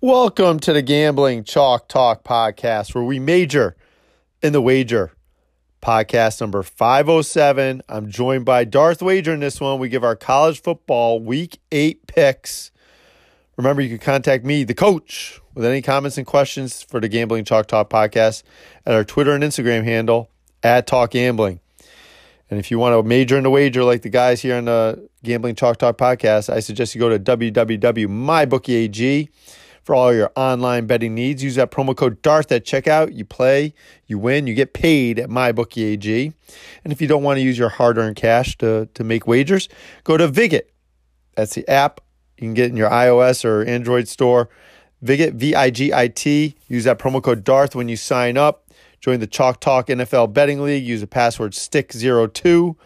Welcome to the Gambling Chalk Talk podcast, where we major in the wager. Podcast number 507. I'm joined by Darth Wager in this one. We give our college football week eight picks. Remember, you can contact me, the coach, with any comments and questions for the Gambling Chalk Talk podcast at our Twitter and Instagram handle at Talk Gambling. And if you want to major in the wager like the guys here on the Gambling Chalk Talk podcast, I suggest you go to www.mybookie.ag for all your online betting needs. Use that promo code DARTH at checkout. You play, you win, you get paid at MyBookieAG. And if you don't want to use your hard earned cash to, to make wagers, go to Vigit. That's the app you can get in your iOS or Android store. Vigit, V I G I T. Use that promo code DARTH when you sign up. Join the Chalk Talk NFL Betting League. Use the password STICK02.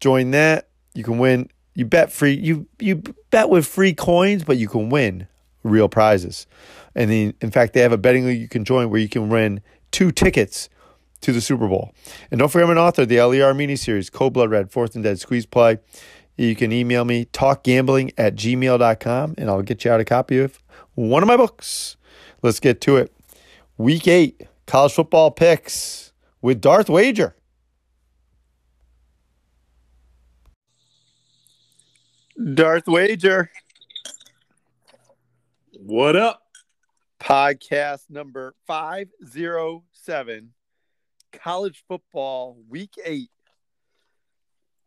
Join that. You can win. You bet free. You you bet with free coins, but you can win real prizes. And in, in fact, they have a betting league you can join where you can win two tickets to the Super Bowl. And don't forget, I'm an author the Ali Armeni series, Cold Blood Red, Fourth and Dead, Squeeze Play. You can email me, talkgambling at gmail.com, and I'll get you out a copy of one of my books. Let's get to it. Week eight, college football picks with Darth Wager. Darth Wager. What up? podcast number 507 college football week 8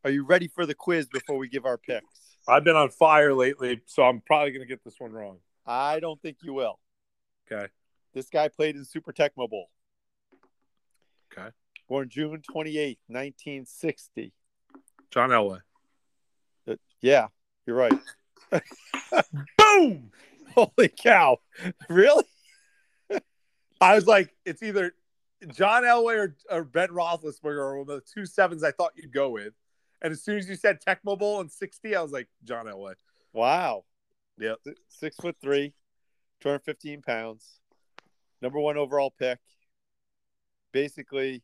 are you ready for the quiz before we give our picks I've been on fire lately, so I'm probably going to get this one wrong. i don't think you will Okay. this guy played in super tecmo bowl Okay. born june 28th 1960 John Elway. Uh, yeah you're right Boom! holy cow really I was like, it's either John Elway or, or Ben Roethlisberger or one of the two sevens I thought you'd go with. And as soon as you said Tecmo Bowl and 60, I was like, John Elway. wow Yep. six foot three 215 pounds number one overall pick basically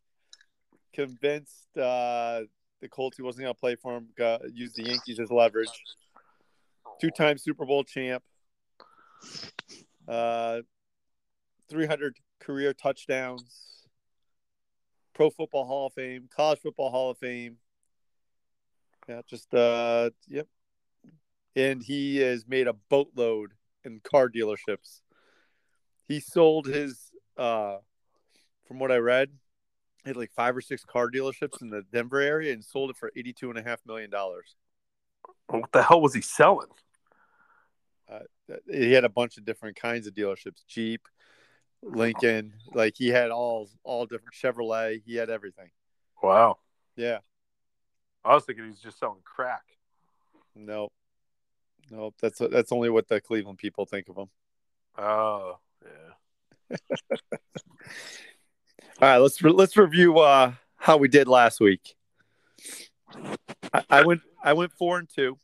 convinced uh, the colts he wasn't going to play for him got, used the yankees as leverage two-time super bowl champ uh, 300 career touchdowns pro football hall of fame college football hall of fame yeah just uh yep and he has made a boatload in car dealerships. He sold his uh from what I read, had like five or six car dealerships in the Denver area and sold it for eighty-two and a half million dollars. What the hell was he selling? He had a bunch of different kinds of dealerships, Jeep, Lincoln, like he had all all different Chevrolet, he had everything. Wow. Yeah. I was thinking he's just selling crack. No. No, that's that's only what the Cleveland people think of him. Oh, yeah. All right, let's re- let's review uh, how we did last week. I, I went I went four and two.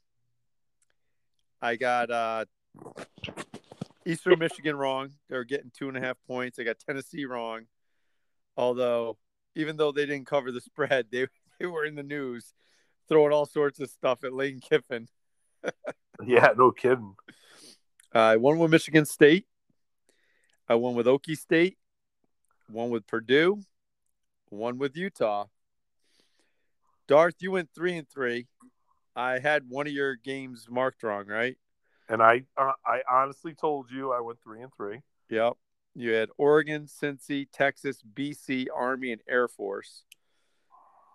I got uh, Eastern Michigan wrong. They're getting two and a half points. I got Tennessee wrong. Although, even though they didn't cover the spread, they they were in the news, throwing all sorts of stuff at Lane Kiffin. Yeah, no kidding. I won with Michigan State. I won with Okie State. One with Purdue. One with Utah. Darth, you went three and three. I had one of your games marked wrong, right? And I, uh, I honestly told you I went three and three. Yep. You had Oregon, Cincy, Texas, BC, Army, and Air Force.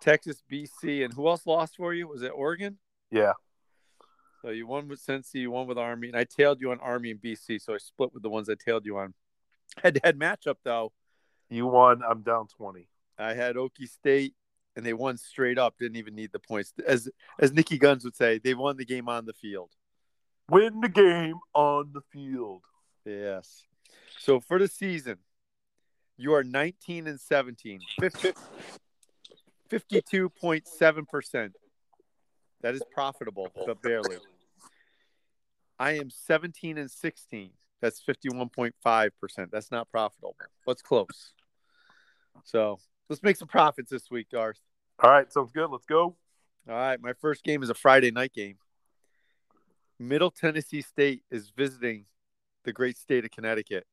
Texas, BC, and who else lost for you? Was it Oregon? Yeah. So you won with Cincy, you won with Army, and I tailed you on Army and BC, so I split with the ones I tailed you on. Head to head matchup though, You won. I'm down 20. I had Okie State, and they won straight up. Didn't even need the points. As as Nikki Guns would say, they won the game on the field. Win the game on the field. Yes. So for the season, you are 19 and 17, 52.7%. That is profitable, but barely. I am 17 and 16. That's 51.5%. That's not profitable, but it's close. So let's make some profits this week, Darth. All right, sounds good. Let's go. All right, my first game is a Friday night game. Middle Tennessee State is visiting the great state of Connecticut,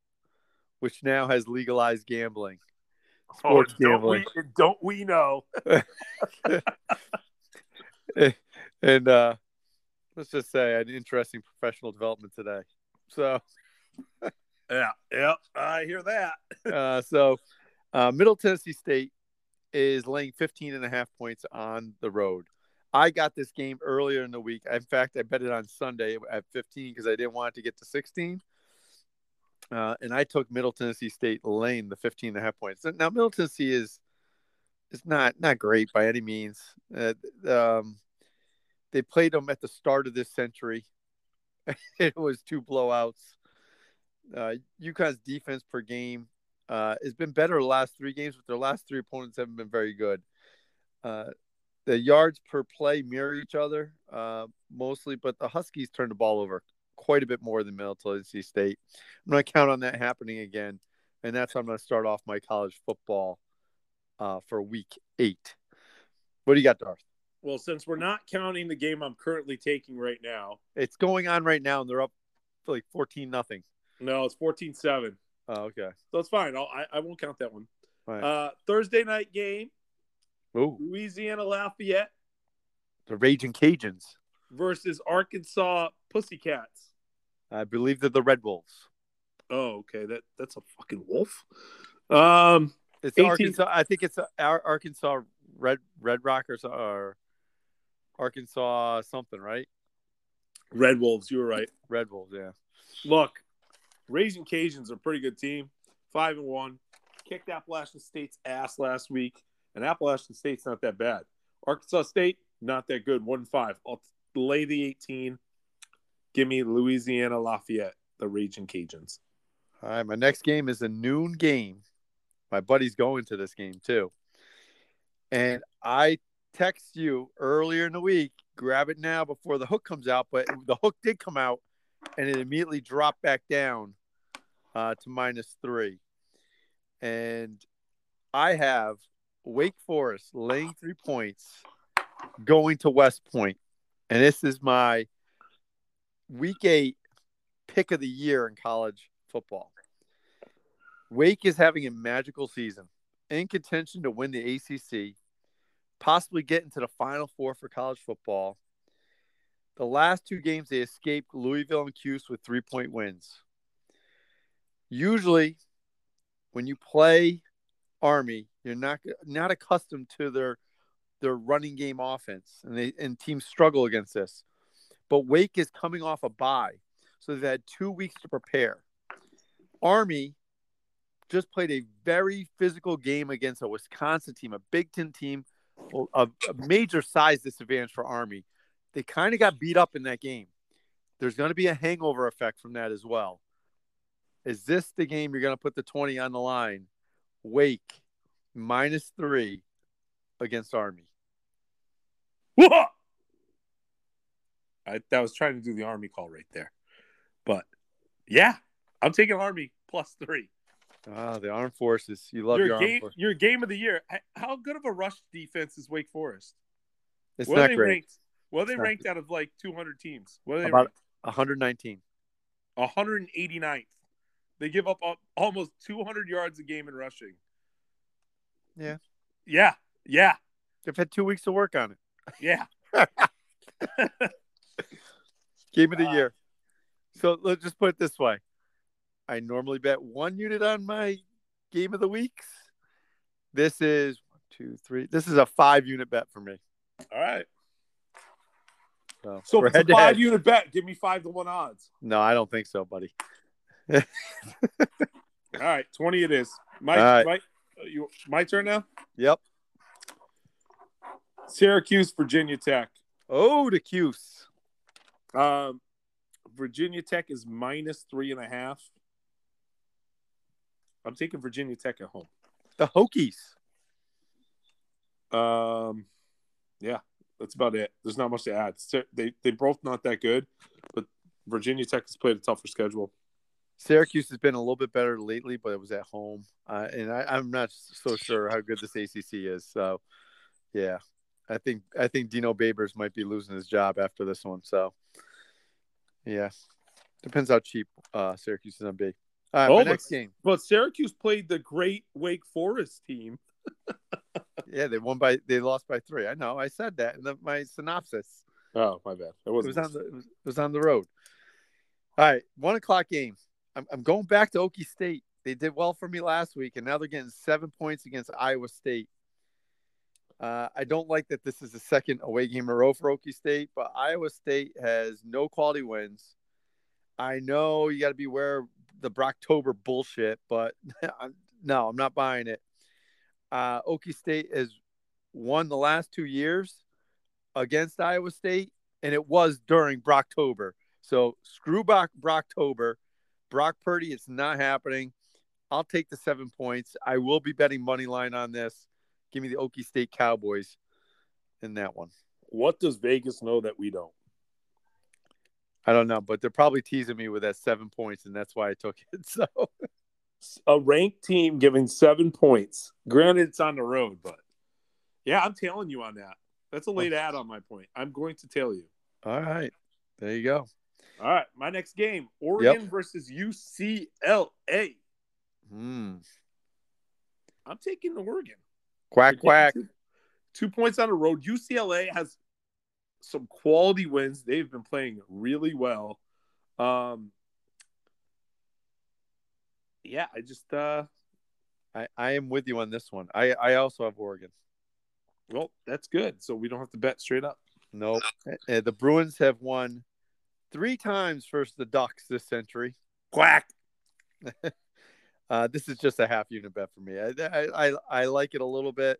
which now has legalized gambling. Sports oh, don't gambling. We, don't we know? and uh, let's just say an interesting professional development today. So, yeah, yeah, I hear that. uh, so, uh, Middle Tennessee State is laying 15 and a half points on the road. I got this game earlier in the week. In fact, I bet it on Sunday at 15 because I didn't want it to get to 16. Uh, and I took Middle Tennessee State lane the 15 and a half points. Now, Middle Tennessee is is not not great by any means. Uh, um, they played them at the start of this century. it was two blowouts. Uh, UConn's defense per game uh, has been better the last three games, but their last three opponents haven't been very good. Uh, the yards per play mirror each other uh, mostly, but the Huskies turned the ball over quite a bit more than Middle Tennessee State. I'm going to count on that happening again, and that's how I'm going to start off my college football uh, for Week Eight. What do you got, Darth? Well, since we're not counting the game I'm currently taking right now, it's going on right now, and they're up like 14 nothing. No, it's 14 7. Oh, okay. So it's fine. I'll, I, I won't count that one. Right. Uh, Thursday night game. Ooh. Louisiana Lafayette. The Raging Cajuns. Versus Arkansas Pussycats. I believe they're the Red Wolves. Oh, okay. That that's a fucking wolf. Um, it's 18... Arkansas. I think it's our Arkansas Red Red Rockers or Arkansas something, right? Red Wolves. You were right. Red Wolves. Yeah. Look, Raging Cajuns are a pretty good team. Five and one. Kicked Appalachian State's ass last week, and Appalachian State's not that bad. Arkansas State not that good. One five. I'll lay the eighteen. Give me Louisiana Lafayette, the Raging Cajuns. All right, my next game is a noon game. My buddy's going to this game too. And I text you earlier in the week, grab it now before the hook comes out, but the hook did come out and it immediately dropped back down uh, to minus three. And I have Wake Forest laying three points going to West Point. And this is my week eight pick of the year in college football. Wake is having a magical season in contention to win the ACC, possibly get into the Final Four for college football. The last two games, they escaped Louisville and Cuse with three point wins. Usually, when you play Army, you're not not accustomed to their their running game offense, and they and teams struggle against this. But Wake is coming off a bye, so they've had two weeks to prepare. Army just played a very physical game against a Wisconsin team, a Big Ten team, a, a major size disadvantage for Army. They kind of got beat up in that game. There's going to be a hangover effect from that as well. Is this the game you're going to put the 20 on the line? Wake minus three against Army. Whoa! I, that was trying to do the Army call right there. But yeah, I'm taking Army plus three. Ah, the armed forces. You love your, your game. Your game of the year. How good of a rush defense is Wake Forest? It's what not great. Ranked? Are they ranked out of like 200 teams? What are they about ranked? 119? 189th. They give up almost 200 yards a game in rushing. Yeah. Yeah. Yeah. They've had two weeks to work on it. Yeah. game of the uh, year. So let's just put it this way I normally bet one unit on my game of the weeks. This is one, two, three. This is a five unit bet for me. All right. So, so it's a five unit bet. Give me five to one odds. No, I don't think so, buddy. All right, twenty it is. My right. uh, you, my turn now. Yep. Syracuse, Virginia Tech. Oh, the Cuse. Um, Virginia Tech is minus three and a half. I'm taking Virginia Tech at home. The Hokies. Um, yeah, that's about it. There's not much to add. They they both not that good, but Virginia Tech has played a tougher schedule. Syracuse has been a little bit better lately, but it was at home, uh, and I, am not so sure how good this ACC is. So, yeah, I think I think Dino Babers might be losing his job after this one. So, yeah, Depends how cheap uh, Syracuse is gonna be. All right, Oh, next but- game. But Syracuse played the great Wake Forest team. Yeah, they won by they lost by three. I know. I said that in the, my synopsis. Oh, my bad. It wasn't. it was on the it was, it was on the road. All right, one o'clock game. I'm, I'm going back to Okie State. They did well for me last week, and now they're getting seven points against Iowa State. Uh, I don't like that this is the second away game in a row for Okie State, but Iowa State has no quality wins. I know you got to be aware of the Brocktober bullshit, but no, I'm not buying it. Uh, Okie State has won the last two years against Iowa State, and it was during Brocktober. So screw Brock Brocktober. Brock Purdy, it's not happening. I'll take the seven points. I will be betting money line on this. Give me the Okie State Cowboys in that one. What does Vegas know that we don't? I don't know, but they're probably teasing me with that seven points, and that's why I took it. So A ranked team giving seven points. Granted, it's on the road, but yeah, I'm tailing you on that. That's a late oh. ad on my point. I'm going to tell you. all right, there you go. All right, my next game: Oregon versus UCLA. Hmm. I'm taking Oregon. Quack quack. Two, two points on the road. UCLA has some quality wins. They've been playing really well. Um, yeah, I just uh, I, I am with you on this one. I, I also have Oregon. well, that's good. So we don't have to bet straight up. Nope. Uh, the Bruins have won three times versus the Ducks this century. Quack. Uh, this is just a half unit bet for me. I I, I, like it a little bit.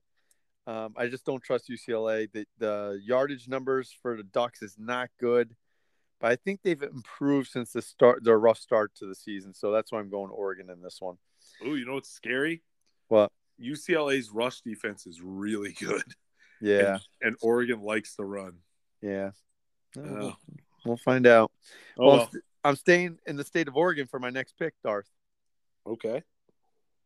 Um, I just don't trust UCLA. The, the yardage numbers for the Ducks is not good, but I think they've improved since the start, their rough start to the season. So that's why I'm going Oregon in this one. Oh, you know what's scary? What? UCLA's rush defense is really good. Yeah, And, and Oregon likes to run. yeah. Oh. We'll, find out. Oh, well, well. I'm staying in the state of Oregon for my next pick, Darth. okay.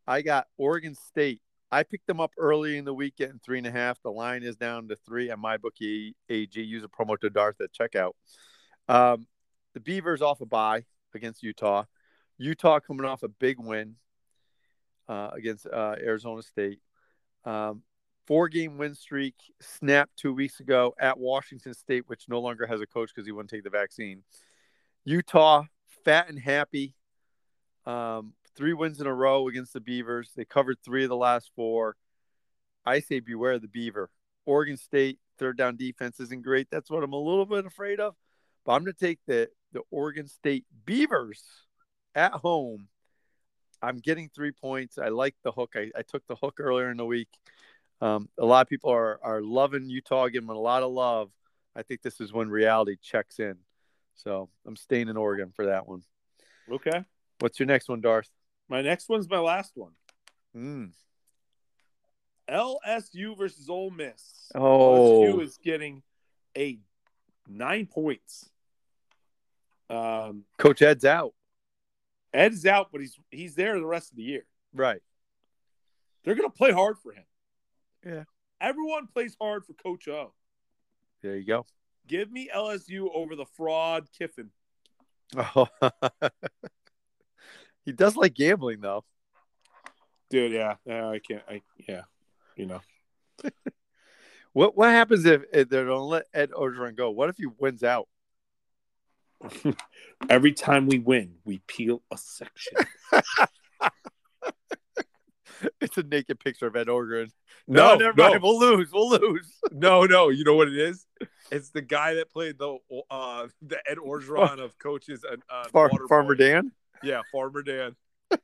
I got Oregon State. I picked them up early in the weekend, three and a half. The line is down to three on my bookie AG. Use a promo to Darth at checkout. Um, the Beavers off a bye against Utah. Utah coming off a big win uh, against uh, Arizona State. Um, four game win streak snapped two weeks ago at Washington State, which no longer has a coach because he wouldn't take the vaccine. Utah, fat and happy. Um, three wins in a row against the Beavers. They covered three of the last four. I say beware the Beaver. Oregon State third down defense isn't great. That's what I'm a little bit afraid of. But I'm going to take the the Oregon State Beavers at home. I'm getting three points. I like the hook. I, I took the hook earlier in the week. Um, a lot of people are are loving Utah, giving them a lot of love. I think this is when reality checks in. So I'm staying in Oregon for that one. Okay. What's your next one, Darth? My next one's my last one. Mm. LSU versus Ole Miss. Oh. LSU is getting a nine points. Um, Coach Ed's out. Ed's out, but he's he's there the rest of the year. Right. They're gonna play hard for him. Yeah. Everyone plays hard for Coach O. There you go. Give me LSU over the fraud Kiffin. Oh. he does like gambling though. Dude, yeah. yeah, I can't I yeah. You know. What what happens if, if they don't let Ed Orgeron go? What if he wins out? Every time we win, we peel a section. It's a naked picture of Ed Orgeron. No, never no. mind. We'll lose. We'll lose. No, no. You know what it is? It's the guy that played the uh the Ed Orgeron of coaches and uh, Far. Farmer Dan. Yeah, Farmer Dan.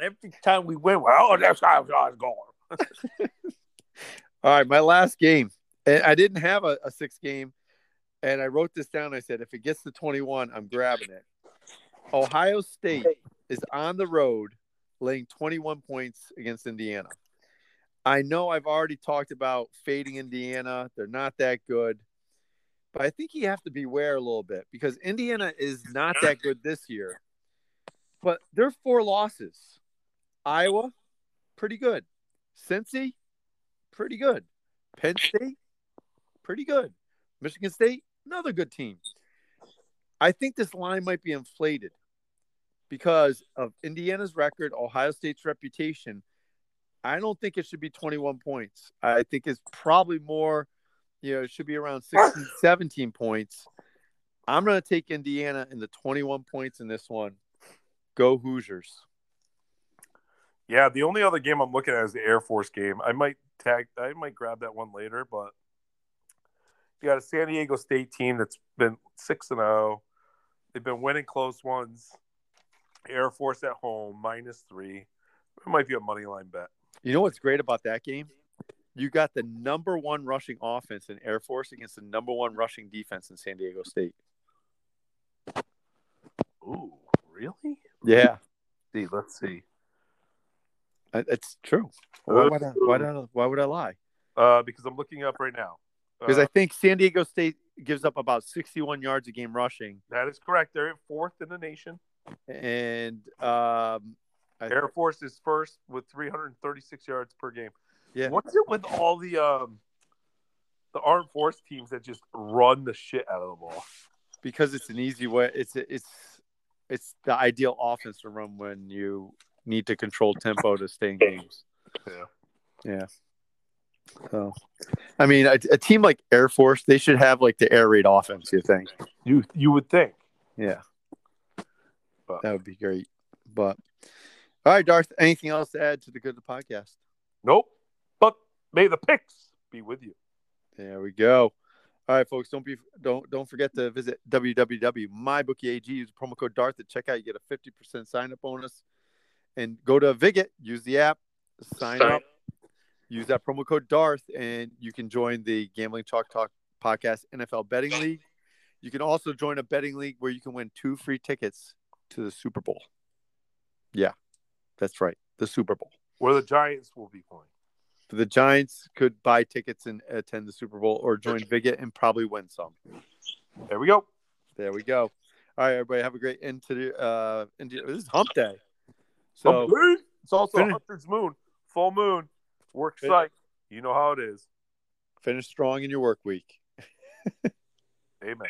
Every time we win, well, oh, that's how I was going. All right, my last game. And I didn't have a, a six game, and I wrote this down. I said, if it gets to 21, I'm grabbing it. Ohio State is on the road laying 21 points against Indiana. I know I've already talked about fading Indiana. They're not that good. But I think you have to beware a little bit because Indiana is not that good this year. But they're four losses. Iowa, pretty good. Cincy, pretty good. Penn State, pretty good. Michigan State, another good team. I think this line might be inflated because of Indiana's record, Ohio State's reputation. I don't think it should be 21 points. I think it's probably more, you know, it should be around 16, 17 points. I'm going to take Indiana in the 21 points in this one. Go Hoosiers. Yeah, the only other game I'm looking at is the Air Force game. I might tag, I might grab that one later, but you got a San Diego State team that's been six and zero. They've been winning close ones. Air Force at home minus three. It might be a money line bet. You know what's great about that game? You got the number one rushing offense in Air Force against the number one rushing defense in San Diego State. Ooh, really? Yeah, See, let's see. Uh, it's true. Why would I, why, would I, why would I lie? Uh, because I'm looking up right now. Because Uh, I think San Diego State gives up about 61 yards a game rushing, that is correct. They're fourth in the nation. And um, I, Air Force is first with 336 yards per game. Yeah. What's it with all the um the armed force teams that just run the shit out of the ball? because it's an easy way. It's it's it's the ideal offense to run when you need to control tempo to stay in games. Yeah. Yeah. So, I mean, a, a team like Air Force, they should have like the air raid offense. You think? You you would think. Yeah, But- that would be great. But all right, Darth. Anything else to add to the good of the podcast? Nope. But may the picks be with you. There we go. All right, folks. Don't be don't don't forget to visit www.mybookie.ag. Use promo code Darth at checkout. You get a fifty percent sign up bonus. And go to Vigit. Use the app. Sign up. Use that promo code Darth, and you can join the Gambling Talk Talk Podcast NFL Betting League. You can also join a betting league where you can win two free tickets to the Super Bowl. Yeah, that's right, the Super Bowl. Where the Giants will be playing. The Giants could buy tickets and attend the Super Bowl, or join Vigit and probably win some. There we go. There we go. All right, everybody, have a great end to the uh, into, this is Hump Day. So it's also Finish- Hunter's Moon, full moon. Work site. You know how it is. finish strong in your work week. Amen.